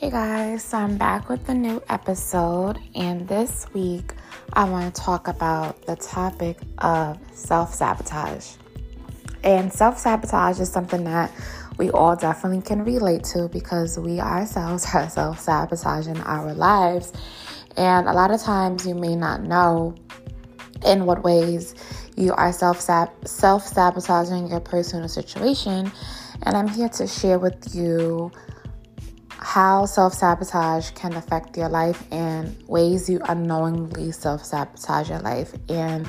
Hey guys, so I'm back with a new episode, and this week I want to talk about the topic of self sabotage. And self sabotage is something that we all definitely can relate to because we ourselves are self sabotaging our lives. And a lot of times you may not know in what ways you are self sabotaging your personal situation. And I'm here to share with you how self sabotage can affect your life and ways you unknowingly self sabotage your life. And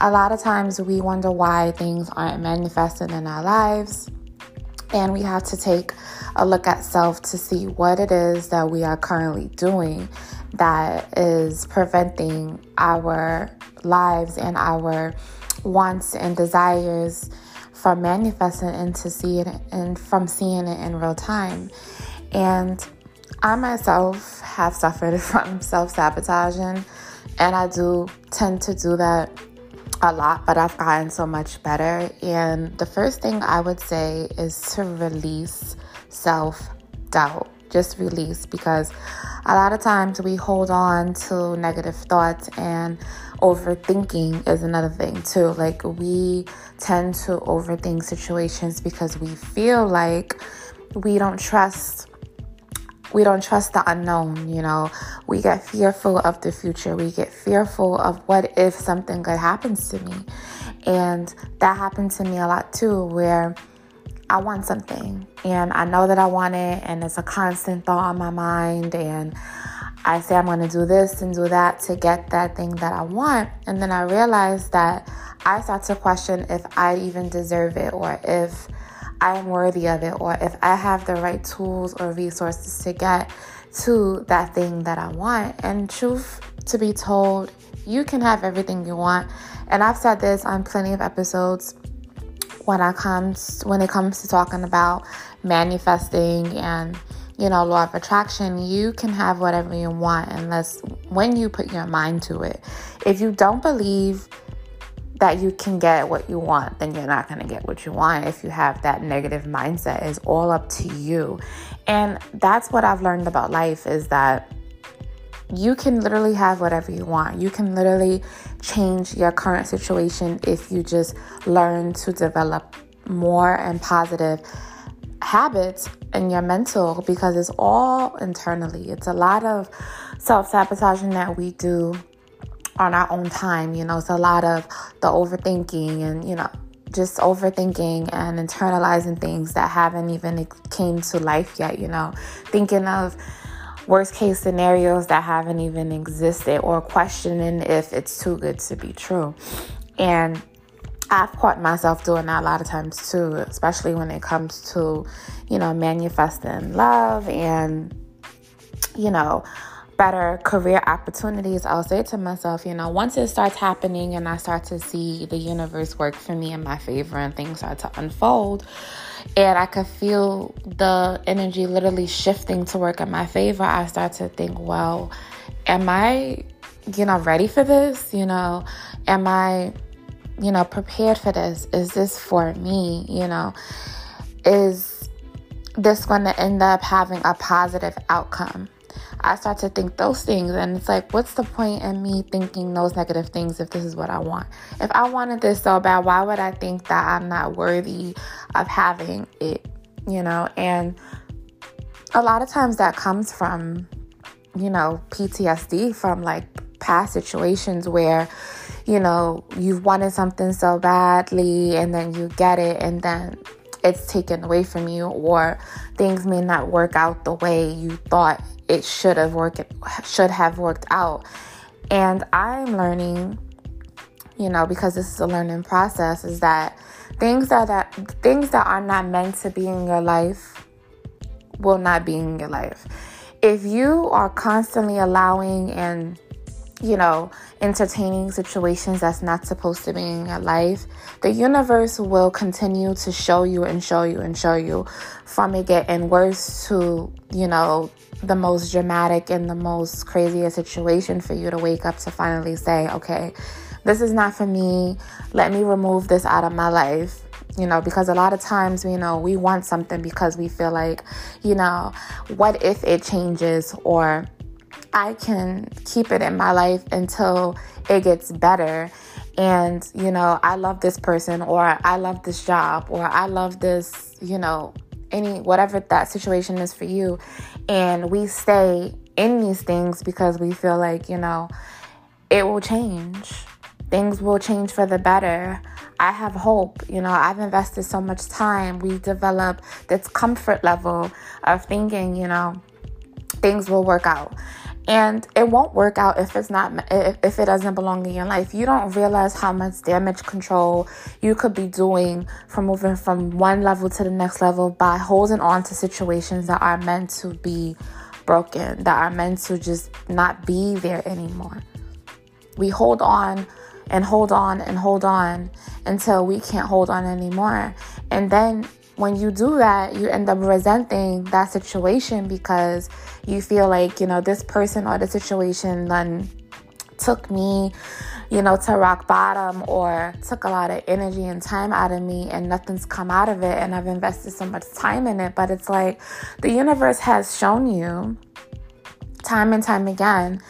a lot of times we wonder why things aren't manifesting in our lives. And we have to take a look at self to see what it is that we are currently doing that is preventing our lives and our wants and desires from manifesting and to see it and from seeing it in real time. And I myself have suffered from self sabotaging, and I do tend to do that a lot, but I've gotten so much better. And the first thing I would say is to release self doubt. Just release because a lot of times we hold on to negative thoughts and overthinking is another thing too. Like we tend to overthink situations because we feel like we don't trust we don't trust the unknown, you know. We get fearful of the future. We get fearful of what if something good happens to me. And that happened to me a lot too, where I want something and I know that I want it, and it's a constant thought on my mind. And I say I'm going to do this and do that to get that thing that I want. And then I realize that I start to question if I even deserve it or if I'm worthy of it or if I have the right tools or resources to get to that thing that I want. And truth to be told, you can have everything you want. And I've said this on plenty of episodes when I comes when it comes to talking about manifesting and you know law of attraction you can have whatever you want unless when you put your mind to it if you don't believe that you can get what you want, then you're not going to get what you want. If you have that negative mindset, is all up to you. And that's what I've learned about life is that you can literally have whatever you want. You can literally change your current situation if you just learn to develop more and positive habits in your mental because it's all internally. It's a lot of self sabotaging that we do on our own time. You know, it's a lot of the overthinking and, you know, just overthinking and internalizing things that haven't even came to life yet, you know, thinking of worst case scenarios that haven't even existed or questioning if it's too good to be true. And I've caught myself doing that a lot of times too, especially when it comes to, you know, manifesting love and, you know, better career opportunities, I'll say to myself, you know, once it starts happening and I start to see the universe work for me in my favor and things start to unfold, and I could feel the energy literally shifting to work in my favor, I start to think, well, am I, you know, ready for this? You know, am I, you know, prepared for this? Is this for me? You know, is this going to end up having a positive outcome? I start to think those things. And it's like, what's the point in me thinking those negative things if this is what I want? If I wanted this so bad, why would I think that I'm not worthy of having it? You know, and a lot of times that comes from, you know, PTSD from like past situations where, you know, you've wanted something so badly and then you get it and then it's taken away from you or things may not work out the way you thought it should have worked should have worked out. And I'm learning, you know, because this is a learning process, is that things that, that things that are not meant to be in your life will not be in your life. If you are constantly allowing and you know, entertaining situations that's not supposed to be in your life, the universe will continue to show you and show you and show you from it getting worse to, you know, the most dramatic and the most craziest situation for you to wake up to finally say, okay, this is not for me. Let me remove this out of my life you know, because a lot of times, you know, we want something because we feel like, you know, what if it changes or I can keep it in my life until it gets better. And, you know, I love this person or I love this job or I love this, you know, any whatever that situation is for you. And we stay in these things because we feel like, you know, it will change. Things will change for the better. I have hope. You know, I've invested so much time. We develop this comfort level of thinking, you know, things will work out. And it won't work out if it's not if it doesn't belong in your life. You don't realize how much damage control you could be doing from moving from one level to the next level by holding on to situations that are meant to be broken, that are meant to just not be there anymore. We hold on and hold on and hold on until we can't hold on anymore. And then when you do that, you end up resenting that situation because you feel like, you know, this person or the situation then took me, you know, to rock bottom or took a lot of energy and time out of me and nothing's come out of it and I've invested so much time in it. But it's like the universe has shown you time and time again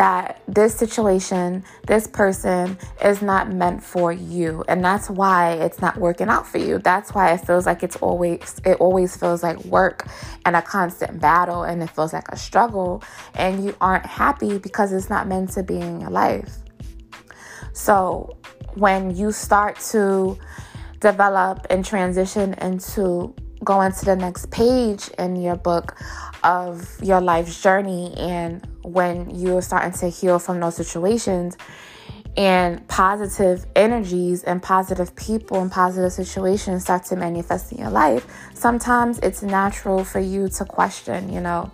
that this situation, this person is not meant for you. And that's why it's not working out for you. That's why it feels like it's always it always feels like work and a constant battle and it feels like a struggle and you aren't happy because it's not meant to be in your life. So, when you start to develop and transition into going to the next page in your book of your life's journey and when you're starting to heal from those situations and positive energies and positive people and positive situations start to manifest in your life, sometimes it's natural for you to question, you know,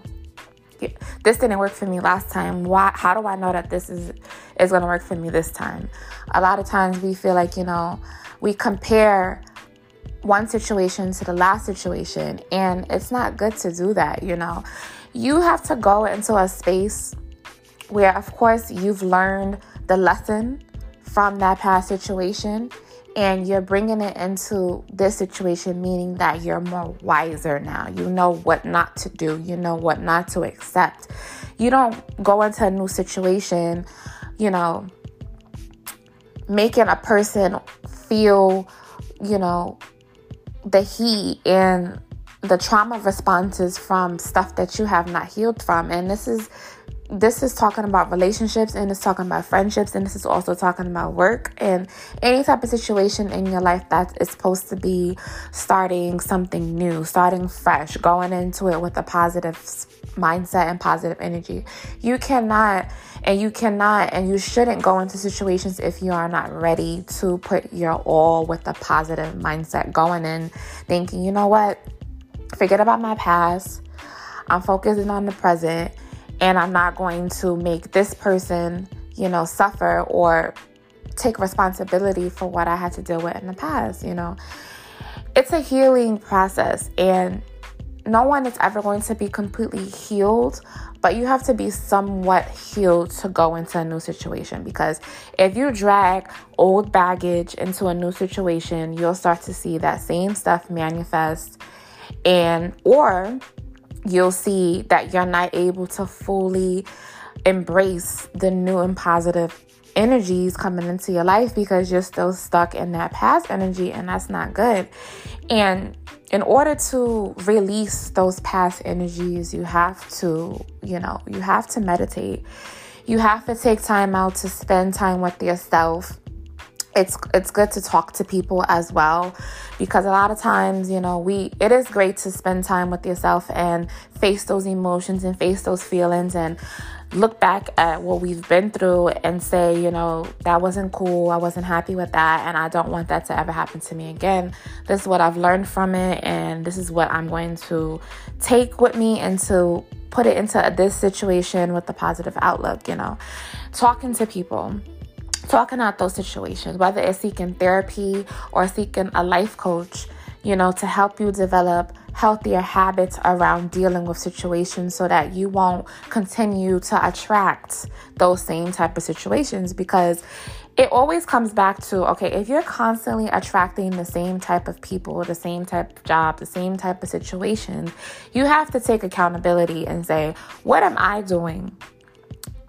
this didn't work for me last time. Why how do I know that this is is going to work for me this time? A lot of times we feel like, you know, we compare one situation to the last situation. And it's not good to do that, you know. You have to go into a space where, of course, you've learned the lesson from that past situation and you're bringing it into this situation, meaning that you're more wiser now. You know what not to do, you know what not to accept. You don't go into a new situation, you know, making a person feel, you know, the heat and the trauma responses from stuff that you have not healed from and this is this is talking about relationships and it's talking about friendships and this is also talking about work and any type of situation in your life that is supposed to be starting something new, starting fresh, going into it with a positive mindset and positive energy. You cannot and you cannot and you shouldn't go into situations if you are not ready to put your all with a positive mindset going in thinking, you know what? Forget about my past. I'm focusing on the present and I'm not going to make this person, you know, suffer or take responsibility for what I had to deal with in the past, you know. It's a healing process and no one is ever going to be completely healed, but you have to be somewhat healed to go into a new situation because if you drag old baggage into a new situation, you'll start to see that same stuff manifest and or you'll see that you're not able to fully embrace the new and positive energies coming into your life because you're still stuck in that past energy and that's not good. And in order to release those past energies, you have to, you know, you have to meditate. You have to take time out to spend time with yourself it's it's good to talk to people as well because a lot of times you know we it is great to spend time with yourself and face those emotions and face those feelings and look back at what we've been through and say you know that wasn't cool. I wasn't happy with that and i don't want that to ever happen to me again. This is what i've learned from it and this is what i'm going to take with me and to put it into this situation with a positive outlook you know. Talking to people talking out those situations, whether it's seeking therapy or seeking a life coach, you know, to help you develop healthier habits around dealing with situations so that you won't continue to attract those same type of situations because it always comes back to okay, if you're constantly attracting the same type of people, the same type of job, the same type of situations, you have to take accountability and say, what am I doing?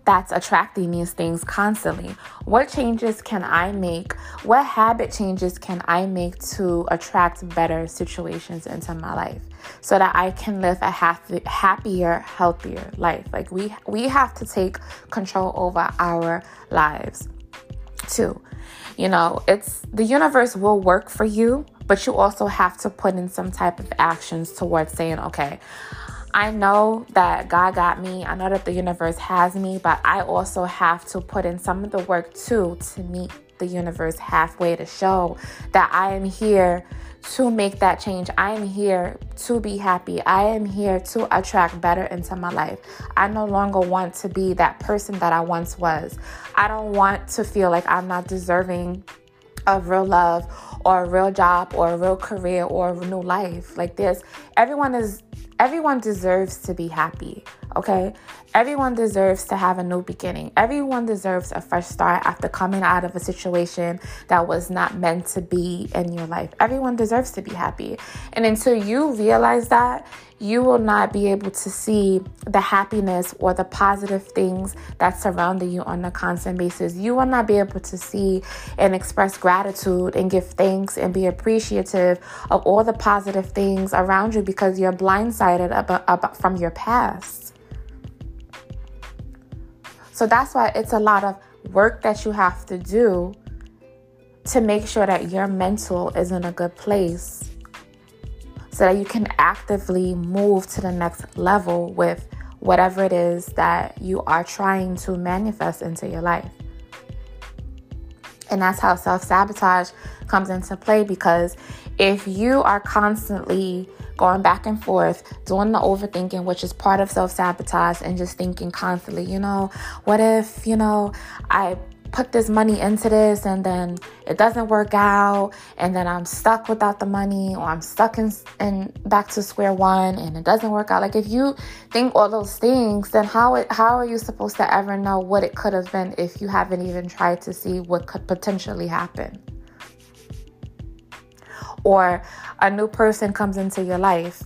That's attracting these things constantly. What changes can I make? What habit changes can I make to attract better situations into my life so that I can live a happy, happier, healthier life? Like we we have to take control over our lives too. You know, it's the universe will work for you, but you also have to put in some type of actions towards saying, okay, I know that God got me. I know that the universe has me, but I also have to put in some of the work too to meet the universe halfway to show that I am here to make that change. I am here to be happy. I am here to attract better into my life. I no longer want to be that person that I once was. I don't want to feel like I'm not deserving of real love or a real job or a real career or a new life. Like this, everyone is everyone deserves to be happy, okay? Everyone deserves to have a new beginning. Everyone deserves a fresh start after coming out of a situation that was not meant to be in your life. Everyone deserves to be happy. And until you realize that, you will not be able to see the happiness or the positive things that surround you on a constant basis. You will not be able to see and express gratitude and give thanks and be appreciative of all the positive things around you because you're blindsided about, about from your past. So that's why it's a lot of work that you have to do to make sure that your mental is in a good place so that you can actively move to the next level with whatever it is that you are trying to manifest into your life. And that's how self sabotage comes into play because if you are constantly going back and forth, doing the overthinking, which is part of self sabotage, and just thinking constantly, you know, what if, you know, I put this money into this and then it doesn't work out and then I'm stuck without the money or I'm stuck in, in back to square one and it doesn't work out. Like if you think all those things then how it, how are you supposed to ever know what it could have been if you haven't even tried to see what could potentially happen or a new person comes into your life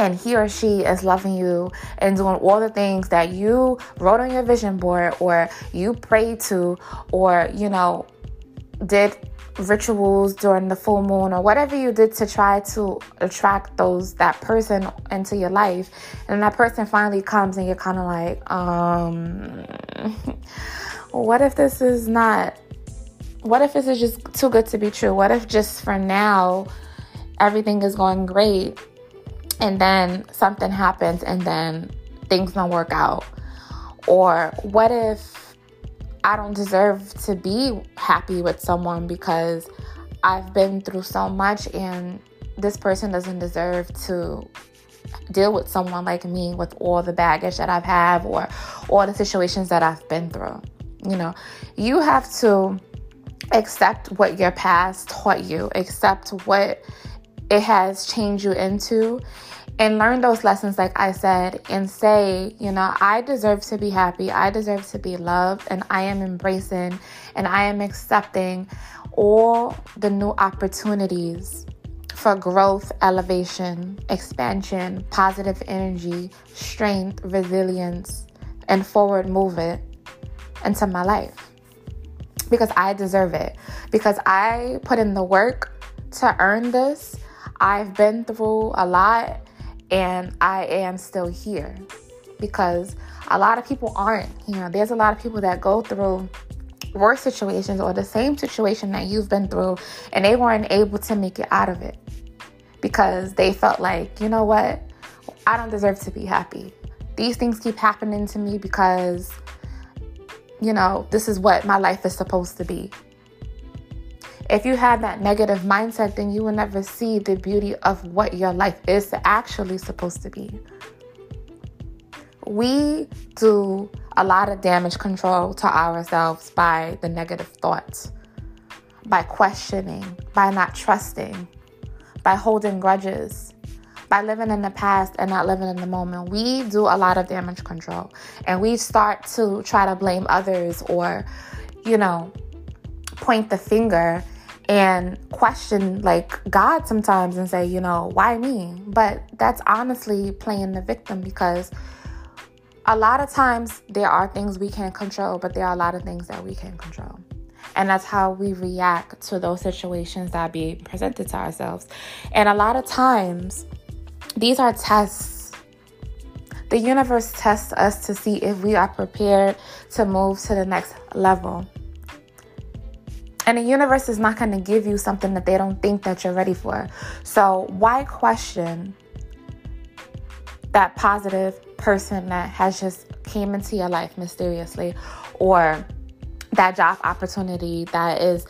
and he or she is loving you and doing all the things that you wrote on your vision board or you prayed to or you know did rituals during the full moon or whatever you did to try to attract those that person into your life. And that person finally comes and you're kind of like um what if this is not what if this is just too good to be true what if just for now everything is going great and then something happens and then things don't work out? Or what if I don't deserve to be happy with someone because I've been through so much and this person doesn't deserve to deal with someone like me with all the baggage that I've had or all the situations that I've been through. You know, you have to accept what your past taught you, accept what it has changed you into and learn those lessons, like I said, and say, you know, I deserve to be happy, I deserve to be loved, and I am embracing and I am accepting all the new opportunities for growth, elevation, expansion, positive energy, strength, resilience, and forward movement into my life. Because I deserve it. Because I put in the work to earn this I've been through a lot and I am still here because a lot of people aren't. You know, there's a lot of people that go through worse situations or the same situation that you've been through and they weren't able to make it out of it because they felt like, you know what? I don't deserve to be happy. These things keep happening to me because, you know, this is what my life is supposed to be. If you have that negative mindset, then you will never see the beauty of what your life is actually supposed to be. We do a lot of damage control to ourselves by the negative thoughts, by questioning, by not trusting, by holding grudges, by living in the past and not living in the moment. We do a lot of damage control and we start to try to blame others or, you know, point the finger and question like God sometimes and say, you know, why me? But that's honestly playing the victim because a lot of times there are things we can't control, but there are a lot of things that we can control. And that's how we react to those situations that be presented to ourselves. And a lot of times, these are tests. The universe tests us to see if we are prepared to move to the next level. And the universe is not going to give you something that they don't think that you're ready for. So why question that positive person that has just came into your life mysteriously or that job opportunity that is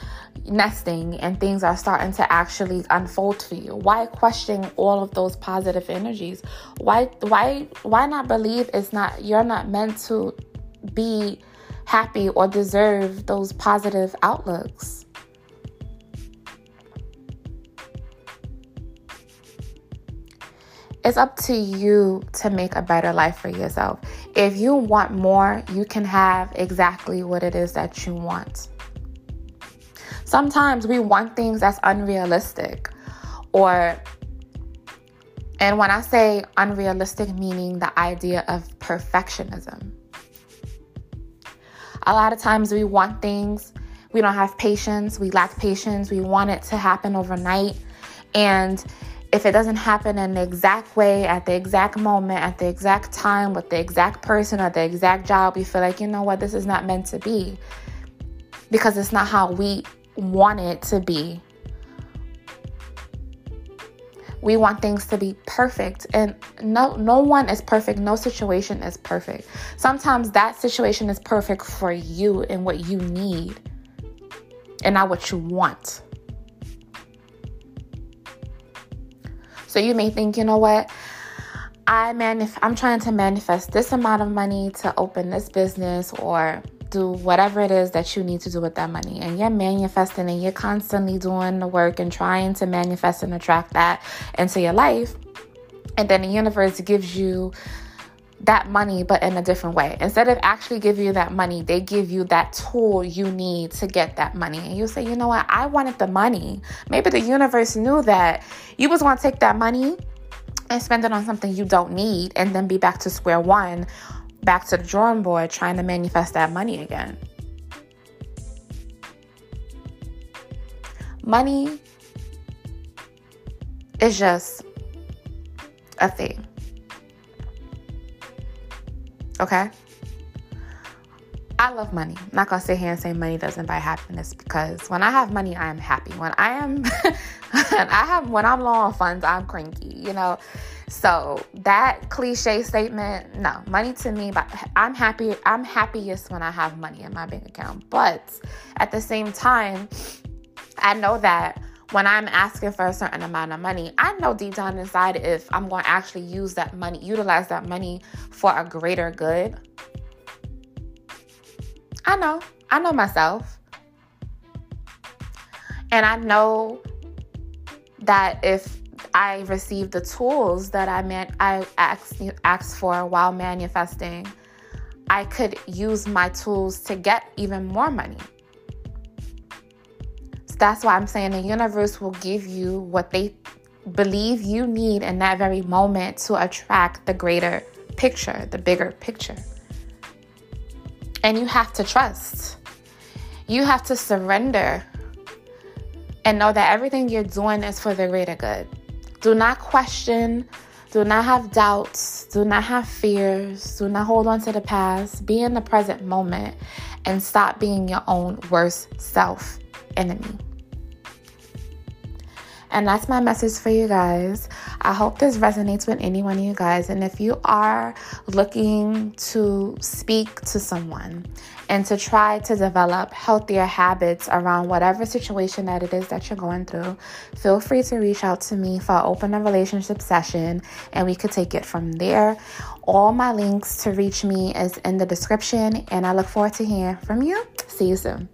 nesting and things are starting to actually unfold for you why question all of those positive energies why why why not believe it's not you're not meant to be happy or deserve those positive outlooks. It's up to you to make a better life for yourself. If you want more, you can have exactly what it is that you want. Sometimes we want things that's unrealistic or and when I say unrealistic, meaning the idea of perfectionism. A lot of times we want things, we don't have patience, we lack patience, we want it to happen overnight. And if it doesn't happen in the exact way, at the exact moment, at the exact time, with the exact person, or the exact job, we feel like, you know what, this is not meant to be. Because it's not how we want it to be. We want things to be perfect and no no one is perfect. No situation is perfect. Sometimes that situation is perfect for you and what you need and not what you want. So you may think you know what? I manif- I'm trying to manifest this amount of money to open this business or do whatever it is that you need to do with that money. And you're manifesting and you're constantly doing the work and trying to manifest and attract that into your life. And then the universe gives you that money but in a different way. Instead of actually giving you that money, they give you that tool you need to get that money. And you say, "You know what? I wanted the money." Maybe the universe knew that you was going to take that money and spend it on something you don't need and then be back to square one back to the drawing board trying to manifest that money again. Money is just a thing. Okay? I love money. I'm not gonna sit here and say money doesn't buy happiness because when I have money, I am happy. When I am, when I have when I'm low on funds, I'm cranky. You know, so that cliche statement, no, money to me, but I'm happy. I'm happiest when I have money in my bank account. But at the same time, I know that when I'm asking for a certain amount of money, I know deep down inside if I'm going to actually use that money, utilize that money for a greater good. I know. I know myself. And I know that if I receive the tools that I meant I asked, asked for while manifesting, I could use my tools to get even more money. So that's why I'm saying the universe will give you what they believe you need in that very moment to attract the greater picture, the bigger picture. And you have to trust. You have to surrender and know that everything you're doing is for the greater good. Do not question. Do not have doubts. Do not have fears. Do not hold on to the past. Be in the present moment and stop being your own worst self enemy. And that's my message for you guys. I hope this resonates with any one of you guys. And if you are looking to speak to someone and to try to develop healthier habits around whatever situation that it is that you're going through, feel free to reach out to me for an open a relationship session and we could take it from there. All my links to reach me is in the description and I look forward to hearing from you. See you soon.